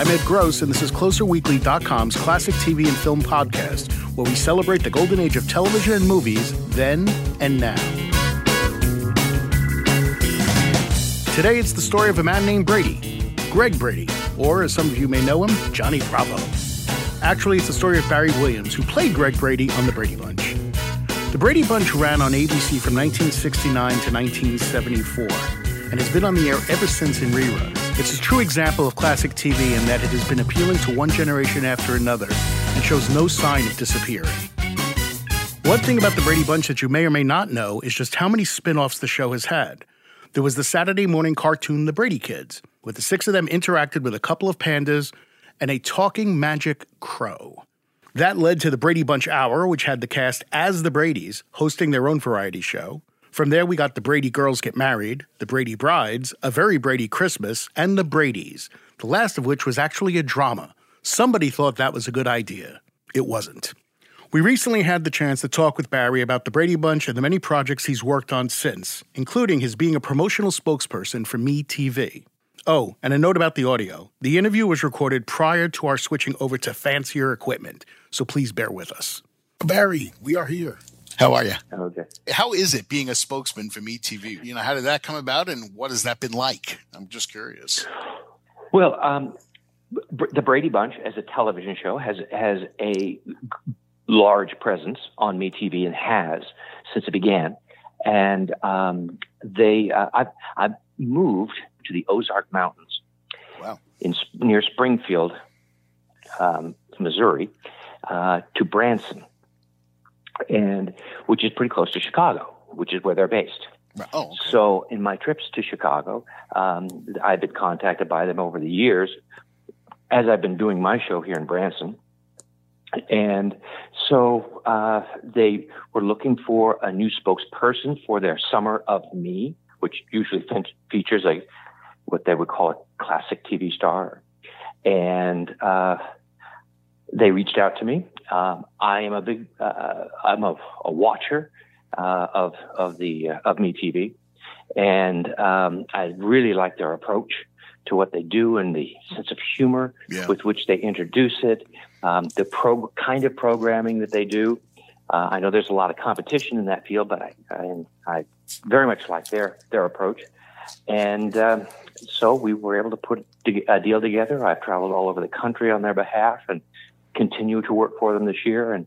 I'm Ed Gross, and this is CloserWeekly.com's classic TV and film podcast, where we celebrate the golden age of television and movies then and now. Today, it's the story of a man named Brady, Greg Brady, or as some of you may know him, Johnny Bravo. Actually, it's the story of Barry Williams, who played Greg Brady on The Brady Bunch. The Brady Bunch ran on ABC from 1969 to 1974 and has been on the air ever since in reruns. It's a true example of classic TV in that it has been appealing to one generation after another and shows no sign of disappearing. One thing about the Brady Bunch that you may or may not know is just how many spin offs the show has had. There was the Saturday morning cartoon The Brady Kids, where the six of them interacted with a couple of pandas and a talking magic crow. That led to the Brady Bunch Hour, which had the cast as the Bradys, hosting their own variety show. From there, we got the Brady Girls Get Married, the Brady Brides, A Very Brady Christmas, and the Bradys, the last of which was actually a drama. Somebody thought that was a good idea. It wasn't. We recently had the chance to talk with Barry about the Brady Bunch and the many projects he's worked on since, including his being a promotional spokesperson for MeTV. Oh, and a note about the audio. The interview was recorded prior to our switching over to fancier equipment, so please bear with us. Barry, we are here. How are you? Okay. How is it being a spokesman for MeTV? You know, how did that come about, and what has that been like? I'm just curious. Well, um, the Brady Bunch, as a television show, has has a large presence on MeTV and has since it began. And um, they, uh, I've, I've moved to the Ozark Mountains, wow. in near Springfield, um, Missouri, uh, to Branson, and which is pretty close to Chicago, which is where they're based. Oh, okay. So, in my trips to Chicago, um, I've been contacted by them over the years as I've been doing my show here in Branson. And so uh, they were looking for a new spokesperson for their Summer of Me, which usually fe- features a what they would call a classic TV star. And uh, they reached out to me. Um, I am a big, uh, I'm a, a watcher uh, of of the uh, of MeTV, and um, I really like their approach to what they do and the sense of humor Yeah. with which they introduce it, um, the pro- kind of programming that they do. Uh, I know there's a lot of competition in that field, but I I, I very much like their their approach, and um, so we were able to put a deal together. I've traveled all over the country on their behalf and continue to work for them this year, and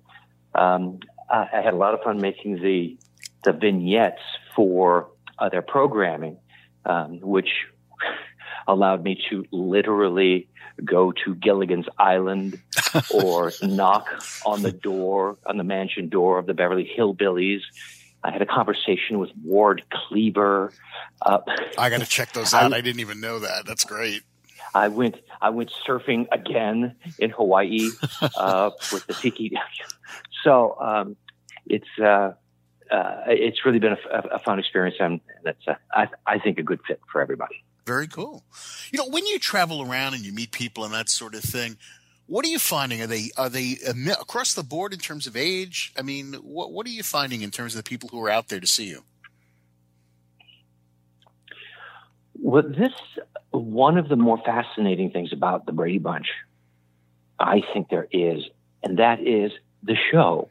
um, I, I had a lot of fun making the the vignettes for uh, their programming, um, which allowed me to literally go to Gilligan's Island or knock on the door, on the mansion door of the Beverly Hillbillies. I had a conversation with Ward Cleaver. Uh, I got to check those out. I, didn't even know that. That's great. I went I went surfing again in Hawaii uh, with the tiki. So um, it's uh, uh, it's really been a, a fun experience, and that's uh, I, I think a good fit for everybody. Very cool. You know, when you travel around and you meet people and that sort of thing, what are you finding? Are they are they uh, across the board in terms of age? I mean, what what are you finding in terms of the people who are out there to see you? Well, this one of the more fascinating things about the Brady Bunch, I think there is, and that is the show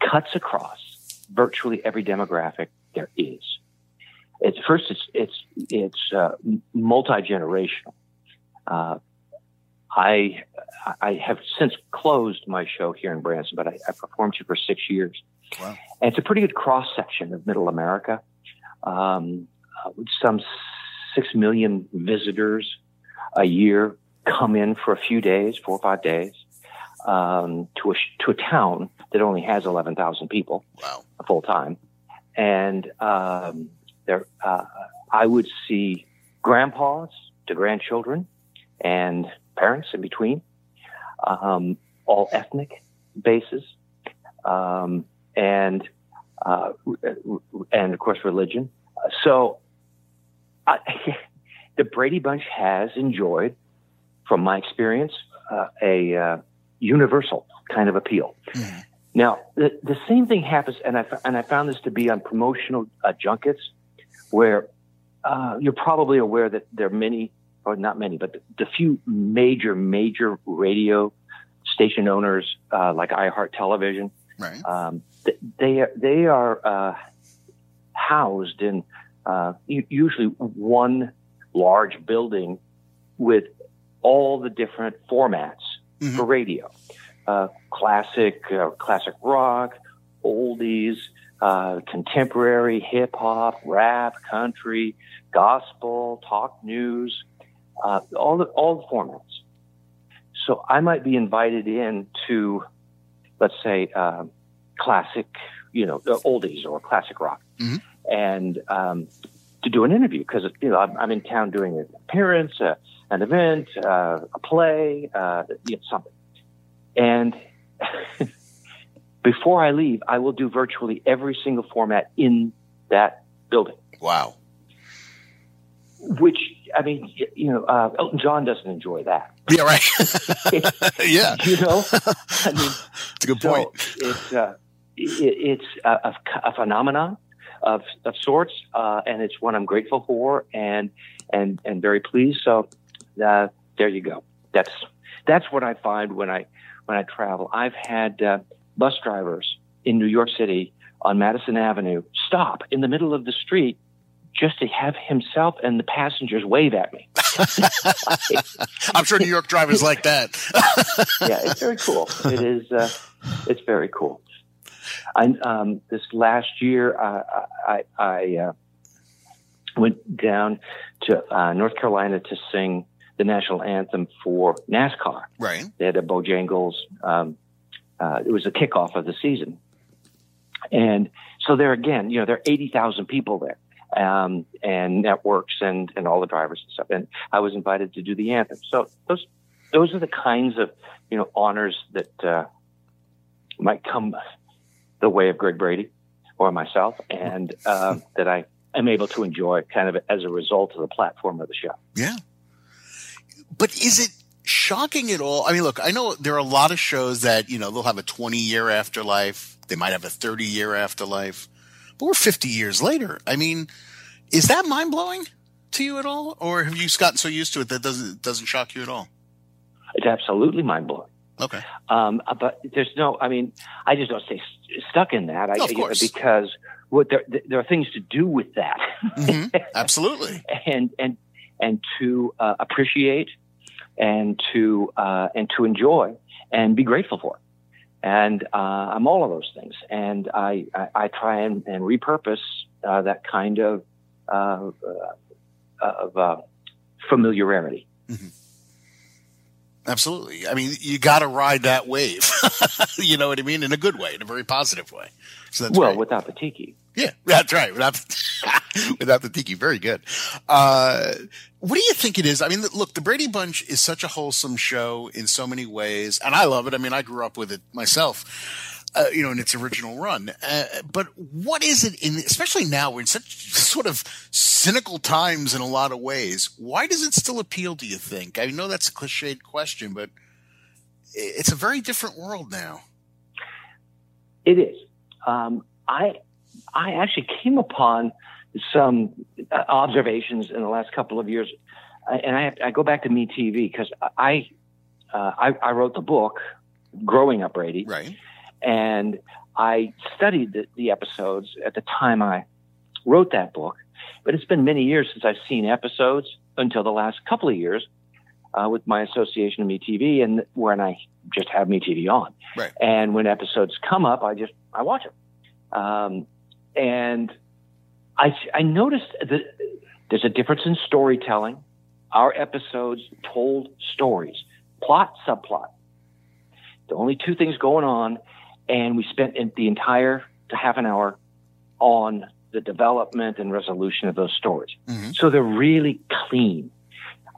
cuts across virtually every demographic there is. It's first, it's it's it's uh, multi generational. Uh, I I have since closed my show here in Branson, but I, I performed here for six years, Wow. and it's a pretty good cross section of Middle America. Um, uh, some six million visitors a year come in for a few days, four or five days, um, to a to a town that only has eleven thousand people Wow. full time, and um, there uh, I would see grandpas to grandchildren and parents in between, um, all ethnic bases, um, and uh, and of course religion. So I, the Brady Bunch has enjoyed, from my experience, uh, a uh, universal kind of appeal. Mhm. Now, the, the same thing happens, and I, and I found this to be on promotional uh, junkets, where uh, you're probably aware that there are many or not many, but the, the few major, major radio station owners uh, like iHeart Television, Right. um, th- they are, they are uh, housed in uh, usually one large building with all the different formats Mhm. for radio, uh, classic, uh, classic rock, oldies, uh, contemporary, hip hop, rap, country, gospel, talk news, uh, all the all the formats. So I might be invited in to, let's say, uh, classic, you know, oldies or classic rock, Mhm. And um, to do an interview because you know I'm, I'm in town doing an appearance, uh, an event, uh, a play, uh, you know, something, and. Before I leave, I will do virtually every single format in that building Wow. which I mean, you know, uh, Elton John doesn't enjoy that. Yeah. Right. yeah. You know, I mean, It's a good so point. it's uh, it, it's a, a, a phenomenon of of sorts, uh, and it's one I'm grateful for and and and very pleased. So uh, there you go. That's that's what I find when I when I travel. I've had uh, bus drivers in New York City on Madison Avenue stop in the middle of the street just to have himself and the passengers wave at me. I'm sure New York drivers like that. yeah, it's very cool. It is. Uh, it's very cool. I um, this last year, uh, I I uh, went down to uh, North Carolina to sing the national anthem for NASCAR. right. They had a Bojangles. Um, uh, it was a kickoff of the season, and so there again, you know, there are eighty thousand people there, um, and networks and and all the drivers and stuff. And I was invited to do the anthem. So those those are the kinds of you know honors that uh, might come the way of Greg Brady or myself, and uh, that I am able to enjoy kind of as a result of the platform of the show. Yeah. But is it shocking at all? I mean, look, I know there are a lot of shows that, you know, they'll have a 20 year afterlife. They might have a 30 year afterlife, but we're 50 years later. I mean, is that mind blowing to you at all? Or have you gotten so used to it that doesn't, doesn't shock you at all? It's absolutely mind blowing. Okay. Um, but there's no, I mean, I just don't stay st- stuck in that. I, No, of course. because what there, there are things to do with that, hmm Absolutely. and and and to uh, appreciate, and to uh, and to enjoy, and be grateful for. And uh, I'm all of those things, and I I, I try and, and repurpose uh, that kind of uh, uh, of uh, familiarity. Absolutely. I mean, you got to ride that wave. you know what I mean? In a good way, in a very positive way. So that's well, without the tiki. Yeah, that's right. Without without the tiki, very good. Uh, what do you think it is? I mean, look, the Brady Bunch is such a wholesome show in so many ways, and I love it. I mean, I grew up with it myself. Uh, you know, in its original run. Uh, but what is it in, especially now we're in such sort of cynical times in a lot of ways. Why does it still appeal? Do you think? I know that's a cliched question, but it's a very different world now. It is. Um, I I actually came upon some uh, observations in the last couple of years, I- and I, I go back to Me TV because I, uh, I I wrote the book, Growing Up Brady, Right. And I studied the, the episodes at the time I wrote that book. But it's been many years since I've seen episodes until the last couple of years uh, with my association of MeTV and when I just have MeTV on. Right. And when episodes come up, I just I watch them. Um, and I I noticed that there's a difference in storytelling. Our episodes told stories, plot, subplot. The only two things going on, and we spent the entire half an hour on the development and resolution of those stories. Mhm. So they're really clean.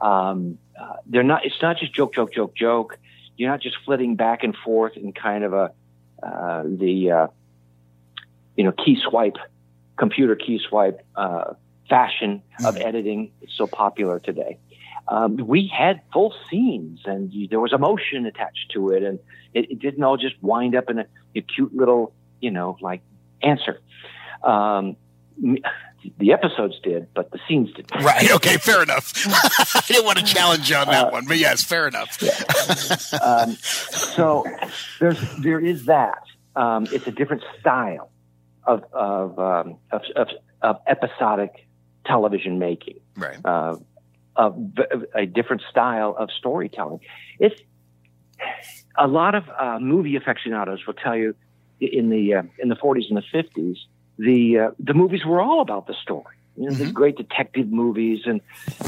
Um, uh, they're not. It's not just joke, joke, joke, joke. You're not just flitting back and forth in kind of a uh, the uh, you know key swipe, computer key swipe uh, fashion of Mhm. editing. It's so popular today. Um, we had full scenes, and you, there was emotion attached to it, and it, it didn't all just wind up in a, a cute little, you know, like answer. Um, the episodes did, but the scenes didn't. Right. Okay. Fair enough. I didn't want to challenge you on that uh, one, but yes, fair enough. Yeah. um, so there's there is that. Um, it's a different style of of, um, of, of, of episodic television making. Right. Uh, a, a different style of storytelling. It's a lot of uh, movie aficionados will tell you in the uh, in the 40s and the 50s the uh, the movies were all about the story. You know, mm-hmm. the great detective movies, and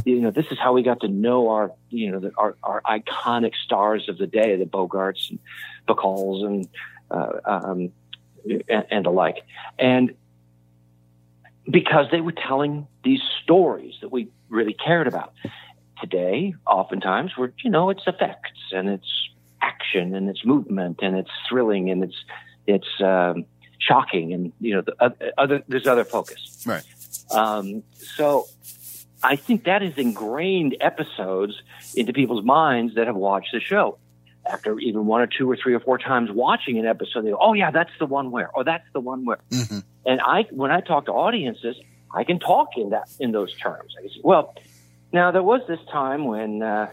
you know, this is how we got to know our you know the, our our iconic stars of the day, the Bogarts and Bacalls and uh, um, and, and the like, and because they were telling these stories that we really cared about. Today, oftentimes, we're you know, it's effects and it's action and it's movement and it's thrilling and it's it's um, shocking, and you know, the other there's other focus. Right. Um, so I think that has ingrained episodes into people's minds that have watched the show. After even one or two or three or four times watching an episode, they go, "Oh yeah, that's the one where," or "That's the one where." Mm-hmm. And I, when I talk to audiences, I can talk in that in those terms. I say, well, now there was this time when uh,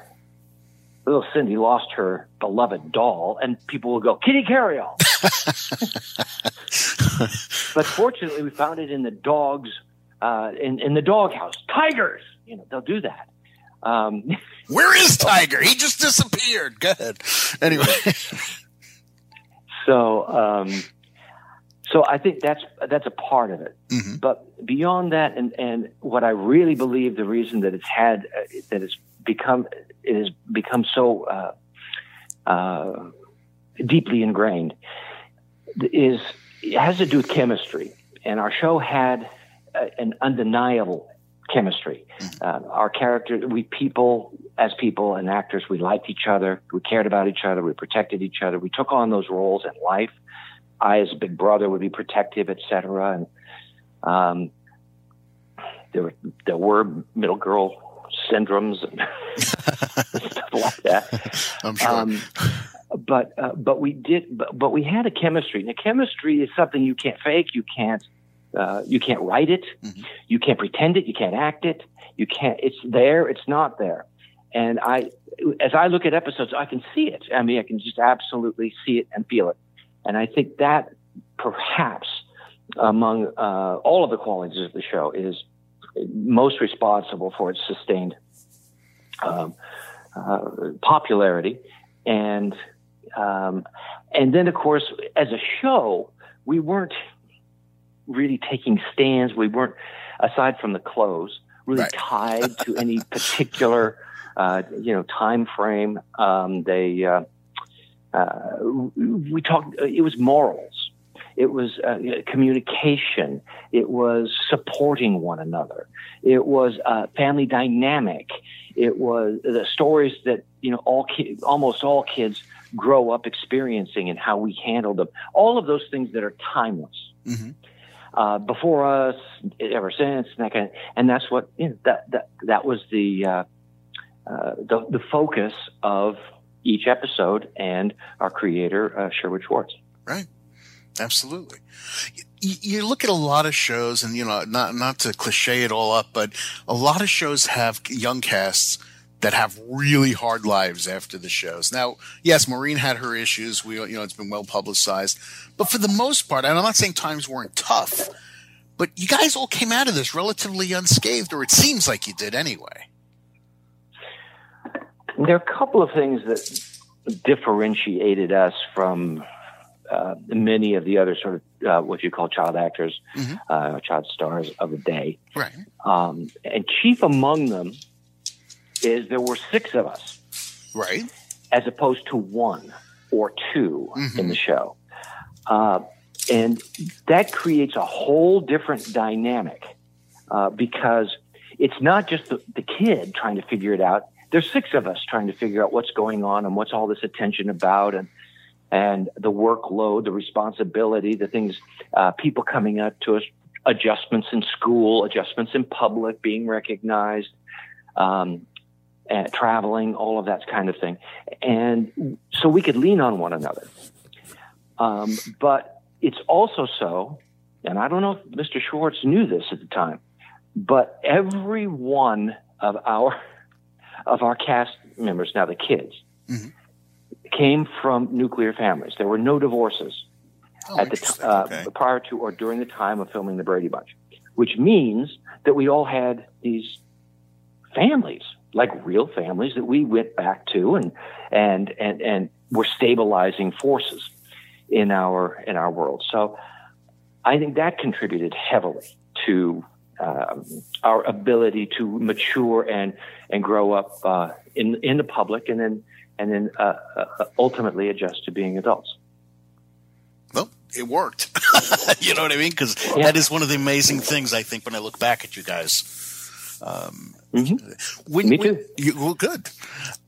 little Cindy lost her beloved doll, and people will go, Kitty Carryall. but fortunately, we found it in the dogs, uh, in, in the doghouse. Tigers! You know, they'll do that. Um, Where is Tiger? He just disappeared. Go ahead. Anyway. so, um, so I think that's that's a part of it. Mm-hmm. But beyond that, and and what I really believe the reason that it's had uh, that it's become it has become so uh, uh, deeply ingrained is it has to do with chemistry, and our show had a, uh, an undeniable chemistry. Mm-hmm. Uh, our character, we people as people and actors, we liked each other, we cared about each other, we protected each other, we took on those roles in life. I, as a big brother, would be protective, etc. And um, there were there were middle girl syndromes and stuff like that. I'm sure. Um, but uh, but we did but, but we had a chemistry. Now chemistry is something you can't fake. You can't uh, you can't write it. Mm-hmm. You can't pretend it. You can't act it. You can't. It's there. It's not there. And I, as I look at episodes, I can see it. I mean, I can just absolutely see it and feel it. And I think that perhaps among uh, all of the qualities of the show is most responsible for its sustained um, uh, popularity, and um, and then of course as a show we weren't really taking stands. We weren't aside from the clothes really right. tied to any particular uh, you know time frame. Um, they uh, uh we talked. It was morals it was uh, communication. It was supporting one another. It was uh, family dynamic. It was the stories that you know all almost all kids grow up experiencing and how we handle them. All of those things that are timeless. Mm-hmm. Uh, before us, ever since, and that kind of, and that's what you know, that that that was the, uh, uh, the the focus of each episode and our creator uh, Sherwood Schwartz. Right. Absolutely. You, you, look at a lot of shows, and you know, not not to cliche it all up, but a lot of shows have young casts that have really hard lives after the shows. Now, yes, Maureen had her issues. We, you know, it's been well publicized, but for the most part, and I'm not saying times weren't tough, but you guys all came out of this relatively unscathed, or it seems like you did anyway. There are a couple of things that differentiated us from uh, many of the other sort of uh, what you call child actors, mm-hmm. uh, child stars of the day. Right. Um, and chief among them is there were six of us. Right. As opposed to one or 2 mm-hmm. in the show. Uh, and that creates a whole different dynamic uh, because it's not just the, the kid trying to figure it out. There's six of us trying to figure out what's going on and what's all this attention about and and the workload, the responsibility, the things, uh, people coming up to us, adjustments in school, adjustments in public, being recognized, um, traveling, all of that kind of thing. And so we could lean on one another. Um, but it's also so, and I don't know if Mr. Schwartz knew this at the time, but every one of our of our cast members, now the kids, Mhm. Came from nuclear families. There were no divorces Oh, at the t- uh, okay. prior to or during the time of filming the Brady Bunch, which means that we all had these families, like real families that we went back to and and and and were stabilizing forces in our in our world. So I think that contributed heavily to um, our ability to mature and and grow up uh, in in the public, and then and then uh, uh, ultimately adjust to being adults. Well, it worked. you know what I mean? Because Yeah. that is one of the amazing things I think when I look back at you guys. Um, Mhm. when, Me when- too. You, well, good.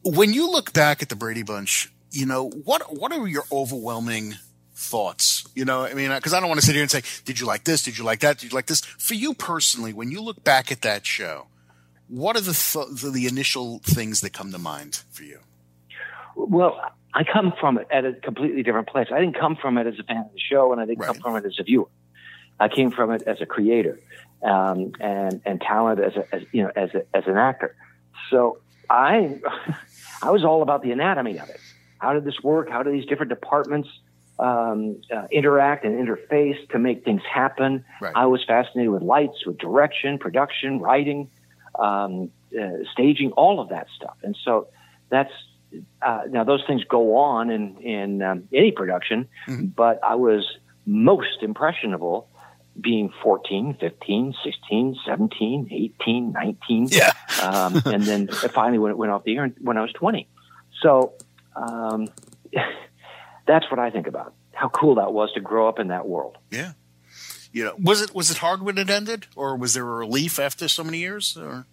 When you look back at the Brady Bunch, you know what? What are your overwhelming thoughts? You know, I mean, because I don't want to sit here and say, "Did you like this? Did you like that? Did you like this?" For you personally, when you look back at that show, what are the th- the, the initial things that come to mind for you? Well, I come from it at a completely different place. I didn't come from it as a fan of the show, and I didn't come from it as a viewer. I came from it as a creator um, and and talent as a as, you know as a, as an actor. So I I was all about the anatomy of it. How did this work? How do these different departments um, uh, interact and interface to make things happen? Right. I was fascinated with lights, with direction, production, writing, um, uh, staging, all of that stuff. And so that's uh, now those things go on in in um, any production, Mhm. but I was most impressionable being 14, 15, 16, 17, 18, 19 Yeah. um, and then finally when it went off the air when I was 20. So um, that's what I think about. How cool that was to grow up in that world. Yeah. You know, was it was it hard when it ended, or was there a relief after so many years? Or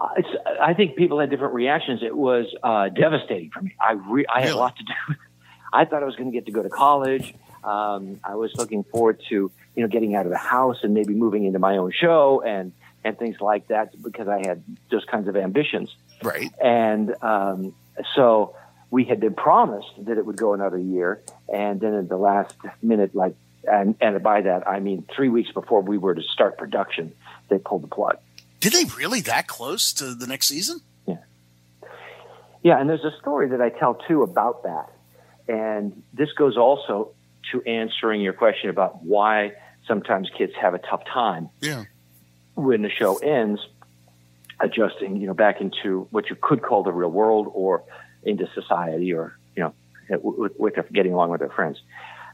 Uh, It's, I think people had different reactions. It was uh, devastating for me. I re- I had a lot to do. with I thought I was going to get to go to college. Um, I was looking forward to you know getting out of the house and maybe moving into my own show and and things like that because I had those kinds of ambitions. right? And um, so we had been promised that it would go another year, and then at the last minute, like, and, and by that I mean three weeks before we were to start production, they pulled the plug. Did they really that close to the next season? Yeah, Yeah, and there's a story that I tell too about that, and this goes also to answering your question about why sometimes kids have a tough time Yeah. when the show ends, adjusting, you know, back into what you could call the real world or into society or, you know, with, with getting along with their friends.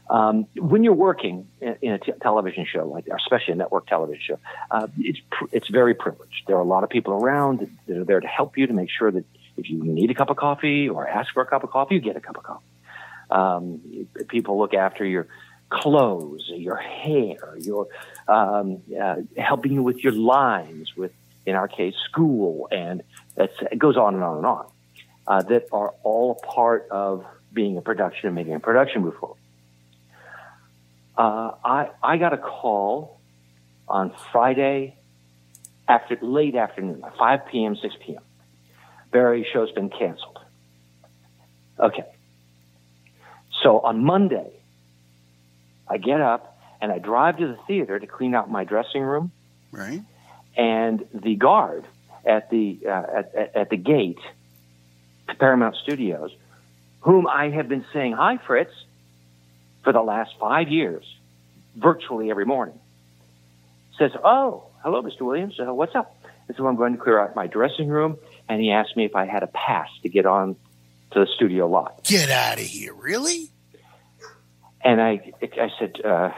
Um, when you're working in, in a t- television show like especially a network television show, uh, it's pr- it's very privileged. There are a lot of people around that are there to help you to make sure that if you need a cup of coffee or ask for a cup of coffee, you get a cup of coffee. Um, people look after your clothes, your hair, your um, uh, helping you with your lines, with in our case school, and it goes on and on and on. Uh, that are all a part of being a production and making a production move forward. Uh, I I got a call on Friday after late afternoon, 5 p.m., 6 p.m. Barry show's been canceled. Okay. So on Monday, I get up and I drive to the theater to clean out my dressing room, Right. and the guard at the uh, at, at, at the gate to Paramount Studios, whom I have been saying hi, Fritz, for the last five years, virtually every morning, says, "Oh, hello, Mr. Williams. Uh, what's up?" And so I'm going to clear out my dressing room, and he asked me if I had a pass to get on to the studio lot. Get out of here! Really? And I, I said, uh,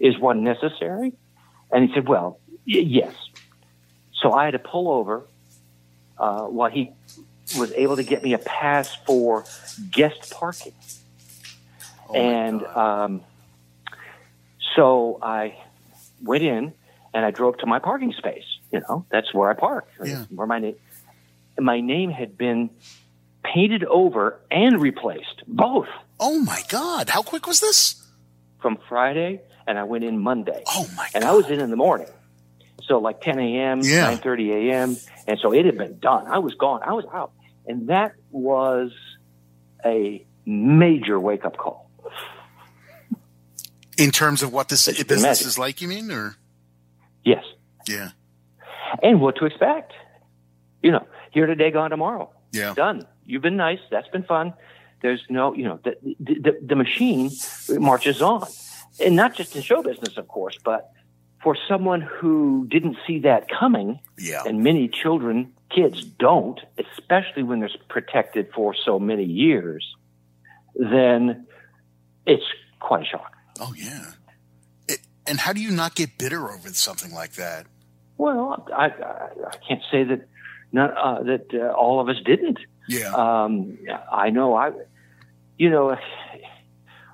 "Is one necessary?" And he said, "Well, y- yes." So I had to pull over uh, while he was able to get me a pass for guest parking. Oh and um, so I went in and I drove to my parking space. You know, that's where I park. Yeah. Where my name, my name had been painted over and replaced, both oh my God! How quick was this? from Friday, and I went in Monday. Oh my and God! I was in in the morning. So like 10 a.m., Yeah. 9:30 a.m., and so it had been done. I was gone. I was out, and that was a major wake up call. In terms of what this business is like, you mean, or Yes, yeah, and what to expect. You know, here today, gone tomorrow. Yeah. Done. You've been nice. That's been fun. There's no, you know, the, the, the machine marches on. And not just in show business, of course, but for someone who didn't see that coming, Yeah. and many children, kids don't, especially when they're protected for so many years, then it's quite a shock. Oh yeah. It, and how do you not get bitter over something like that? Well, I, I, I can't say that not, uh, that uh, all of us didn't. Yeah. Um, I know. I, you know,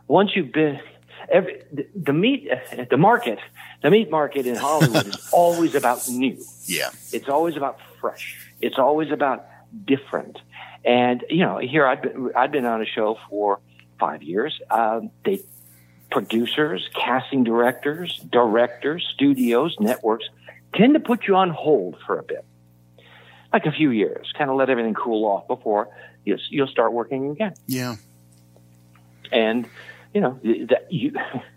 once you've been every the, the meat, the market, the meat market in Hollywood is always about new. yeah. It's always about fresh. It's always about different. And you know, here I've been I've been on a show for five years. Um, they producers, casting directors, directors, studios, networks tend to put you on hold for a bit, like a few years, kind of let everything cool off before you'll, you'll start working again. Yeah. And you know that you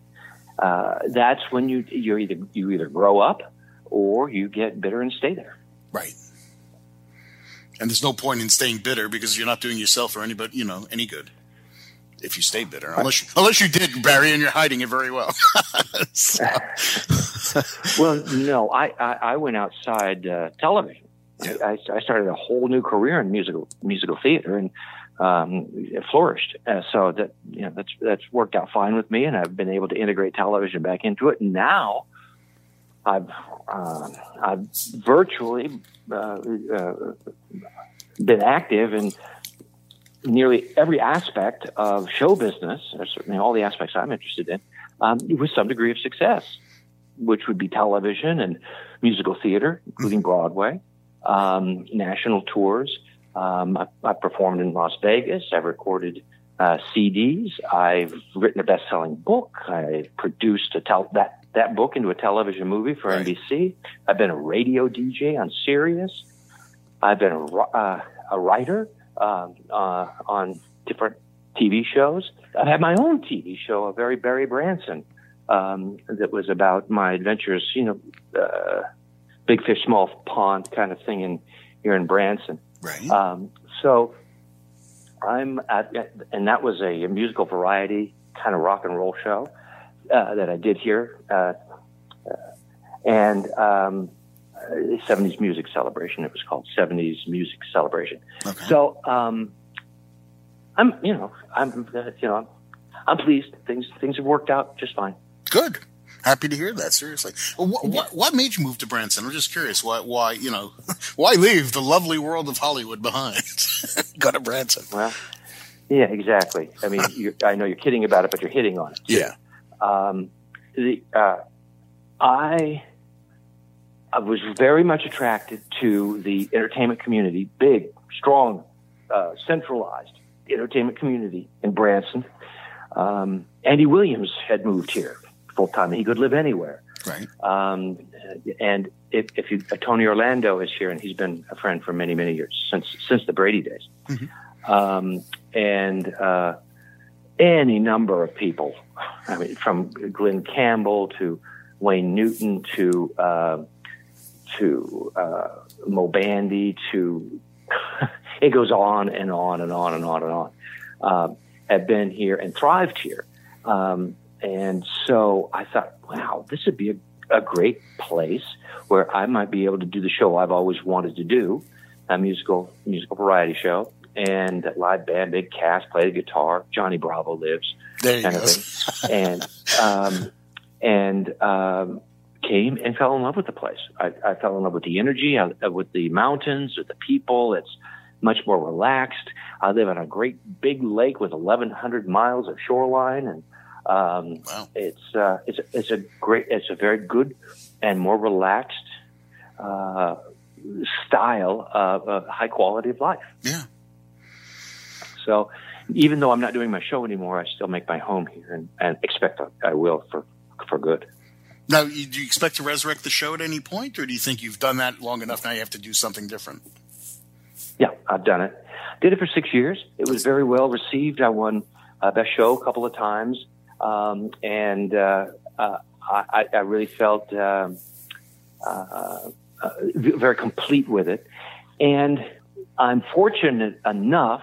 uh, that's when you you either you either grow up or you get bitter and stay there. Right. And there's no point in staying bitter because you're not doing yourself or anybody, you know, any good. If you stay bitter, unless you, unless you did, Barry, and you're hiding it very well. So- Well, no, I, I, I went outside uh, television. I, I started a whole new career in musical musical theater and um, it flourished. Uh, so that you know that's that's worked out fine with me, and I've been able to integrate television back into it. And now I've uh, I've virtually uh, uh, been active in nearly every aspect of show business, or certainly all the aspects I'm interested in, um, with some degree of success which would be television and musical theater, including Broadway, um, national tours. Um, I, I performed in Las Vegas. I've recorded uh, CDs. I've written a best-selling book. I produced a tel- that that book into a television movie for Right. NBC. I've been a radio DJ on Sirius. I've been a, uh, a writer um, uh, on different TV shows. I've had my own TV show, a very Barry Branson, um, that was about my adventures, you know, uh, big fish, small pond kind of thing in here in Branson. right. Um, so I'm at, and that was a, musical variety kind of rock and roll show uh, that I did here, uh, uh, and um, 70s music celebration. It was called 70s music celebration. okay. So um, I'm, you know, I'm, uh, you know, I'm, I'm pleased. Things things have worked out just fine. Good. Happy to hear that. Seriously. What, what, what made you move to Branson? I'm just curious. Why, why, you know, why leave the lovely world of Hollywood behind? Go to Branson. Well, yeah, exactly. I mean, I know you're kidding about it, but you're hitting on it. Yeah. Um, the, uh, I, I was very much attracted to the entertainment community, big, strong, uh, centralized entertainment community in Branson. Um, Andy Williams had moved here full time. He could live anywhere. Right. Um, and if, if you, uh, Tony Orlando is here, and he's been a friend for many, many years since since the Brady days, um, and uh, any number of people. I mean, from Glen Campbell to Wayne Newton to uh, to uh, Moe Bandy to it goes on and on and on and on and on. Um, have been here and thrived here. Um, and so I thought, wow, this would be a, a great place where I might be able to do the show I've always wanted to do, a musical musical variety show, and live band, big cast, play the guitar. Johnny Bravo lives, There you kind go. and um, and um, came and fell in love with the place. I, I fell in love with the energy, uh, with the mountains, with the people. It's much more relaxed. I live on a great big lake with 1,100 miles of shoreline, and um, Wow. it's uh, it's it's a great, it's a very good and more relaxed uh, style of uh, high quality of life. Yeah. So, even though I'm not doing my show anymore, I still make my home here, and, and expect I will for for good. Now, do you expect to resurrect the show at any point, or do you think you've done that long enough now you have to do something different? Yeah, I've done it. Did it for six years. It was very well received. I won uh, best show a couple of times, um, and uh, uh, I, I really felt um uh, uh, very complete with it, and I'm fortunate enough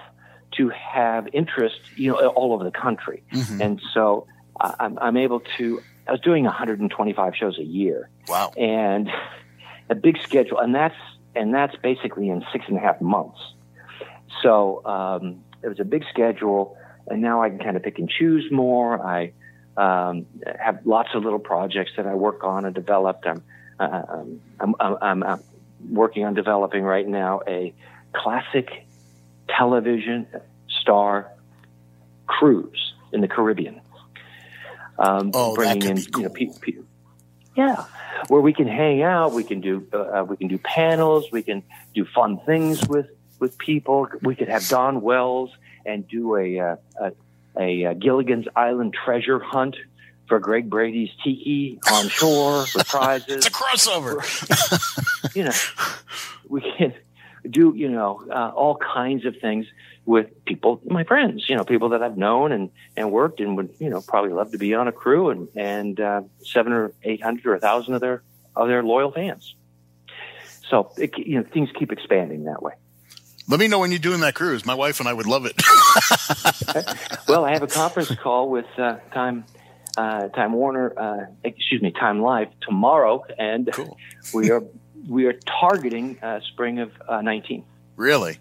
to have interest, you know, all over the country, Mhm. and so I- I'm, I'm able to. I was doing 125 shows a year, Wow. and a big schedule, and that's and that's basically in six and a half months. So um, it was a big schedule, and now I can kind of pick and choose more. I um, have lots of little projects that I work on and developed. I'm, uh, um, I'm, I'm, I'm, I'm working on developing right now a classic television star cruise in the Caribbean. Um, Oh, could in, be you know, cool. pe- pe- yeah, where we can hang out, we can do uh, we can do panels, we can do fun things with with people. We could have Dawn Wells and do a uh, a, a, uh Gilligan's Island treasure hunt for Greg Brady's tiki on shore with It's a crossover. you know, we can do you know uh, all kinds of things with people, my friends, you know, people that I've known and, and worked and would, you know, probably love to be on a crew and, and, uh, seven or eight hundred or a thousand of their, of their loyal fans. So, it, you know, things keep expanding that way. Let me know when you're doing that cruise. My wife and I would love it. Well, I have a conference call with, uh, Time, uh, Time Warner, uh, excuse me, Time Life tomorrow. And Cool. we are, we are targeting, uh, spring of, uh, 19. really?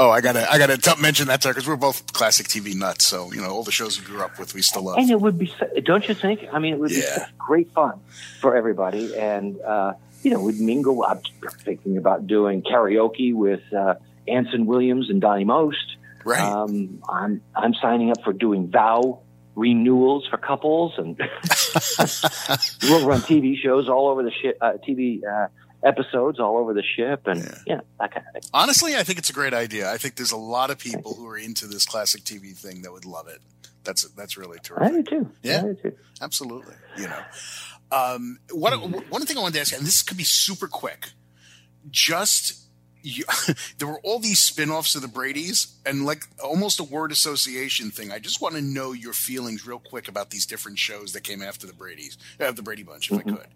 Oh, I gotta, I gotta t- mention that sir, because we're both classic TV nuts. So you know, all the shows we grew up with, we still love. And it would be, don't you think? I mean, it would be Yeah. such great fun for everybody. And, uh, you know, we'd mingle. I'm thinking about doing karaoke with, uh, Anson Williams and Donnie Most. Right. Um, I'm, I'm signing up for doing vow renewals for couples and we'll run TV shows all over the ship, uh, TV, uh, episodes all over the ship and, Yeah. yeah, that kind of thing. Honestly, I think it's a great idea. I think there's a lot of people who are into this classic TV thing that would love it. That's that's really true. I do too. Yeah. I do too. Absolutely. You know, um, what one thing I wanted to ask, you, and this could be super quick. Just you, there were all these spin-offs of the Brady's, and like almost a word association thing. I just want to know your feelings real quick about these different shows that came after the Brady's, uh, the Brady Bunch, if I could.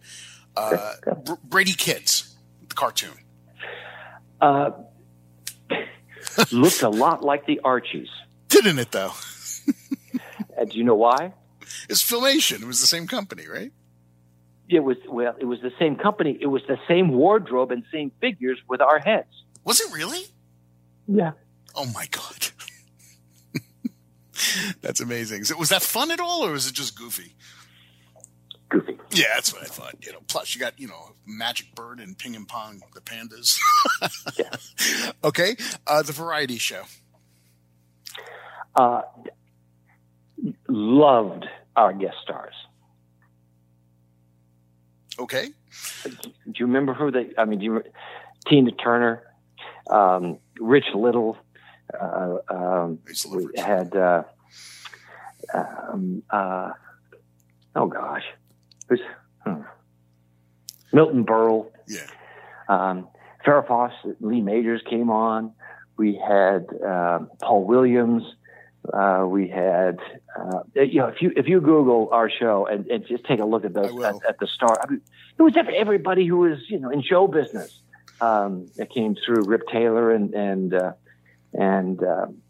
Uh, Br- Brady Kids, the cartoon. Uh, looked a lot like the Archies. Didn't it though? Uh, do you know why? It's Filmation. It was the same company, right? It was well, it was the same company. It was the same wardrobe and same figures with our heads. Was it really? Yeah. Oh my god. That's amazing. So was that fun at all, or was it just goofy? Yeah, that's what I thought. You know, plus you got you know Magic Bird and Ping and Pong, the pandas. Yeah. Okay, uh, the variety show. Uh, loved our guest stars. Okay, Do you remember who they? I mean, do you? Tina Turner, um, Rich Little. Uh, um, I used to love we had. Uh, um, uh, oh gosh, who's hmm. Milton Berle. Yeah, Um, Farrah Fawcett, Lee Majors came on. We had um Paul Williams. Uh, we had, uh, you know, if you if you Google our show and, and just take a look at those at, at the start, I mean, it was every- everybody who was you know in show business um, that came through. Rip Taylor and and uh, and um,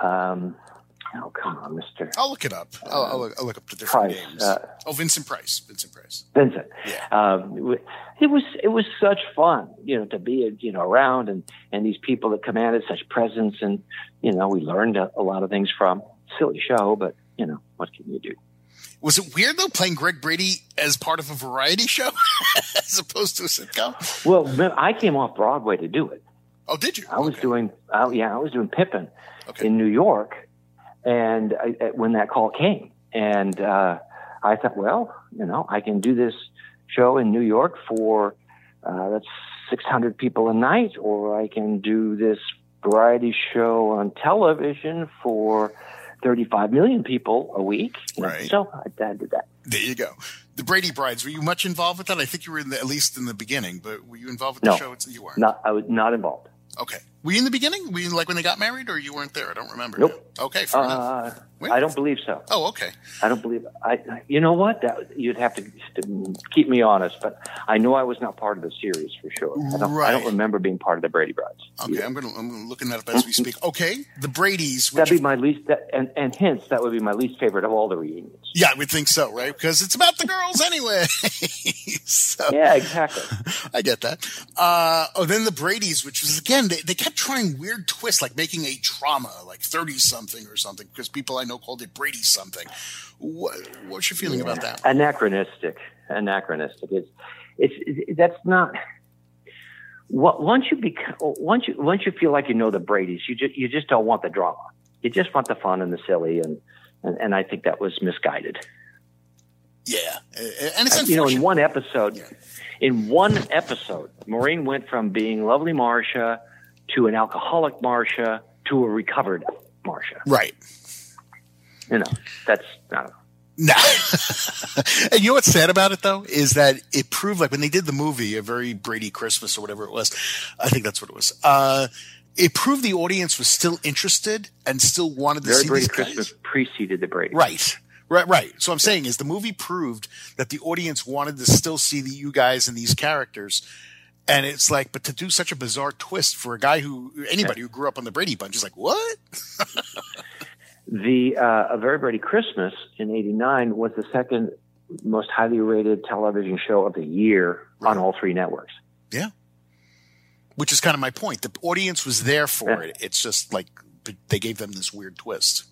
um, oh come on, Mister I'll look it up. I'll, I'll, look, I'll look up the different Price. names. Uh, oh, Vincent Price. Vincent Price. Vincent. Yeah. Um, it was it was such fun, you know, to be you know around and and these people that commanded such presence, and you know we learned a, a lot of things from. Silly show, but you know what can you do? Was it weird though playing Greg Brady as part of a variety show as opposed to a sitcom? Well, I came off Broadway to do it. Oh, did you? I was Okay. doing, uh, yeah, I was doing Pippin Okay. in New York, and I, when that call came, and uh, I thought, well, you know, I can do this show in New York for uh, that's 600 people a night, or I can do this variety show on television for 35 million people a week. Right. So I, I did that. There you go. The Brady Brides. Were you much involved with that? I think you were in the, at least in the beginning, but were you involved with the No. show? You weren't. Not, I was not involved. Okay. Were you in the beginning? Were you like when they got married, or you weren't there? I don't remember. Nope. Okay. Fair uh, enough. Uh, I don't believe so. Oh, okay. I don't believe. I. You know what? That you'd have to, to keep me honest, but I know I was not part of the series for sure. I don't, Right. I don't remember being part of the Brady Brides. Okay, I'm gonna I'm looking that up as we speak. Okay, the Brady's. Which, That'd be my least, that, and and hence that would be my least favorite of all the reunions. yeah, I would think so, right? Because it's about the girls anyway. so Yeah, exactly. I get that. Uh, oh, then the Brady's, which was again, they, they kept trying weird twists, like making a trauma, like thirty something or something, because people I know called it Brady something. What, what's your feeling about that? Anachronistic. Anachronistic. It's it's it, that's not. What once you become once you once you feel like you know the Brady's, you just you just don't want the drama. You just want the fun and the silly, and and, and I think that was misguided. Yeah, Uh, and it's you know, in one episode, in one episode, Maureen went from being lovely Marcia to an alcoholic Marcia to a recovered Marcia. right. You know, that's know. No. and you know what's sad about it though is that it proved like when they did the movie, a very Brady Christmas or whatever it was, I think that's what it was. Uh, it proved the audience was still interested and still wanted to Very see Brady these guys. Christmas preceded the Brady. Right. Right, right. So I'm saying is the movie proved that the audience wanted to still see the you guys and these characters. And it's like, but to do such a bizarre twist for a guy who anybody who grew up on the Brady Bunch is like, what? The uh, A Very Brady Christmas in '89 was the second most highly rated television show of the year on all three networks. Yeah. Which is kind of my point. The audience was there for Yeah. it. It's just like they gave them this weird twist.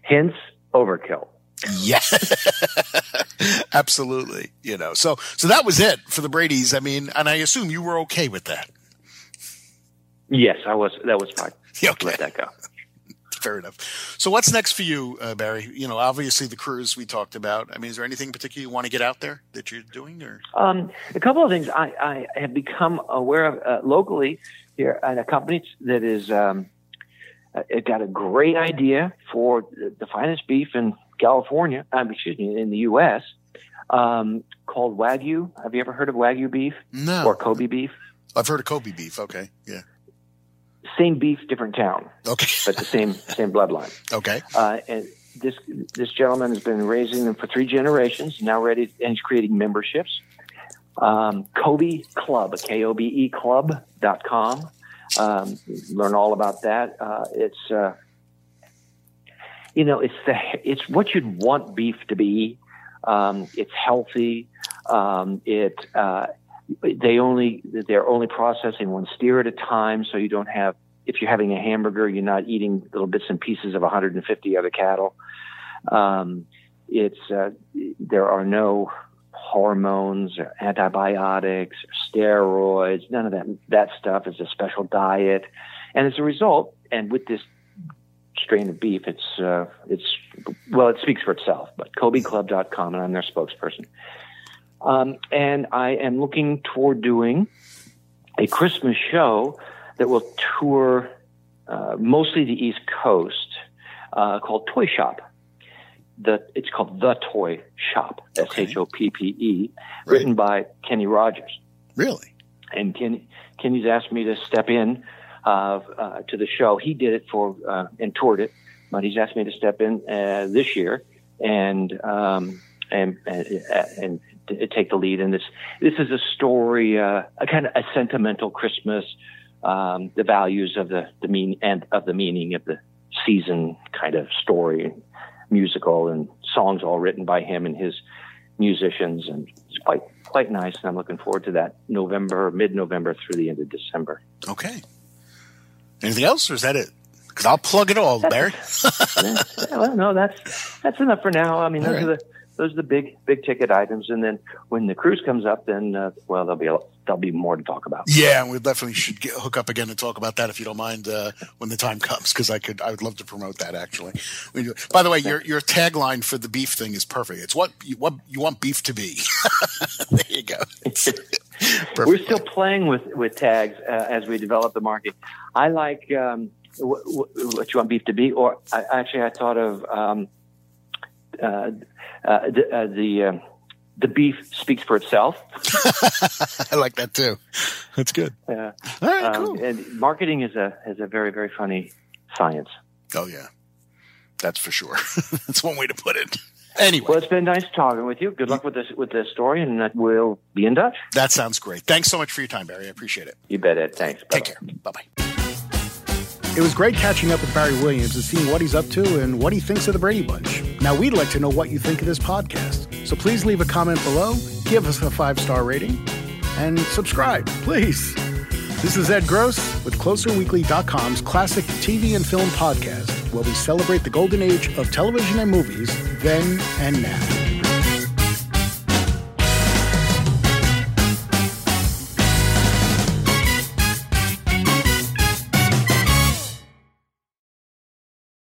Hence, overkill. Yeah. Absolutely. You know, so so that was it for the Brady's. I mean, and I assume you were okay with that. Yes, I was. That was fine. Yeah, okay. Let that go. Fair enough. So what's next for you, uh, Barry? You know, obviously the cruise we talked about. I mean, is there anything in particular you want to get out there that you're doing or? Um, a couple of things I, I have become aware of uh, locally here at a company that is um, uh, it got a great idea for the, the finest beef in California. Um, excuse me, in the U.S. Um, called Wagyu. Have you ever heard of Wagyu beef No. or Kobe beef? I've heard of Kobe beef. Okay. Yeah. Same beef, different town, Okay. but the same same bloodline. okay. Uh, and this this gentleman has been raising them for three generations. Now ready, and he's creating memberships. Um, Kobe Club, K O B E Club dot com. Um, learn all about that. Uh, it's uh, you know it's the it's what you'd want beef to be. Um, it's healthy. Um, it uh, they only they're only processing one steer at a time, so you don't have if you're having a hamburger, you're not eating little bits and pieces of 150 other cattle. Um, it's uh, there are no hormones or antibiotics or steroids. None of that that stuff is a special diet, and as a result, and with this strain of beef, it's uh, it's well, it speaks for itself. But KobeClub.com, and I'm their spokesperson. Um, and I am looking toward doing a Christmas show that will tour uh, mostly the East Coast uh, called Toy Shoppe. The, it's called The Toy Shoppe, S H O P P E, written by Kenny Rogers. Really? And Kenny, Kenny's asked me to step in uh, uh, to the show. He did it for uh, and toured it, but he's asked me to step in uh, this year and um, and and, and take the lead in this. This is a story, uh, a kind of a sentimental Christmas, um, the values of the the mean and of the meaning of the season kind of story, musical and songs all written by him and his musicians, and it's quite quite nice. And I'm looking forward to that November, mid November through the end of December. Okay. Anything else or is that it? Because I'll plug it all, Barry. Yeah, well, no, that's that's enough for now. I mean, All those right. are the those are the big big ticket items, and then when the cruise comes up, then uh, well, there'll be a, there'll be more to talk about. Yeah, and we definitely should get, hook up again and talk about that if you don't mind uh, when the time comes, because I could, I would love to promote that actually. By the way, your your tagline for the beef thing is perfect. It's what you, what you want beef to be. there you go. We're still playing with with tags uh, as we develop the market. I like um, w- w- what you want beef to be, or I, actually, I thought of um, uh, uh, the uh, the, uh, the beef speaks for itself. I like that too. That's good. Uh, All right, um, cool. and marketing is a is a very very funny science. Oh yeah, That's for sure. That's one way to put it. Anyway, Well, it's been nice talking with you. Good luck with this with this story, and uh, we'll be in touch. that sounds great. Thanks so much for your time, Barry. I appreciate it. You bet, Ed. Thanks. Take Bye-bye. care. Bye bye. It was great catching up with Barry Williams and seeing what he's up to and what he thinks of the Brady Bunch. Now, we'd like to know what you think of this podcast. So please leave a comment below, give us a five star rating, and subscribe, please. This is Ed Gross with CloserWeekly.com's classic TV and film podcast, where we celebrate the golden age of television and movies, then and now.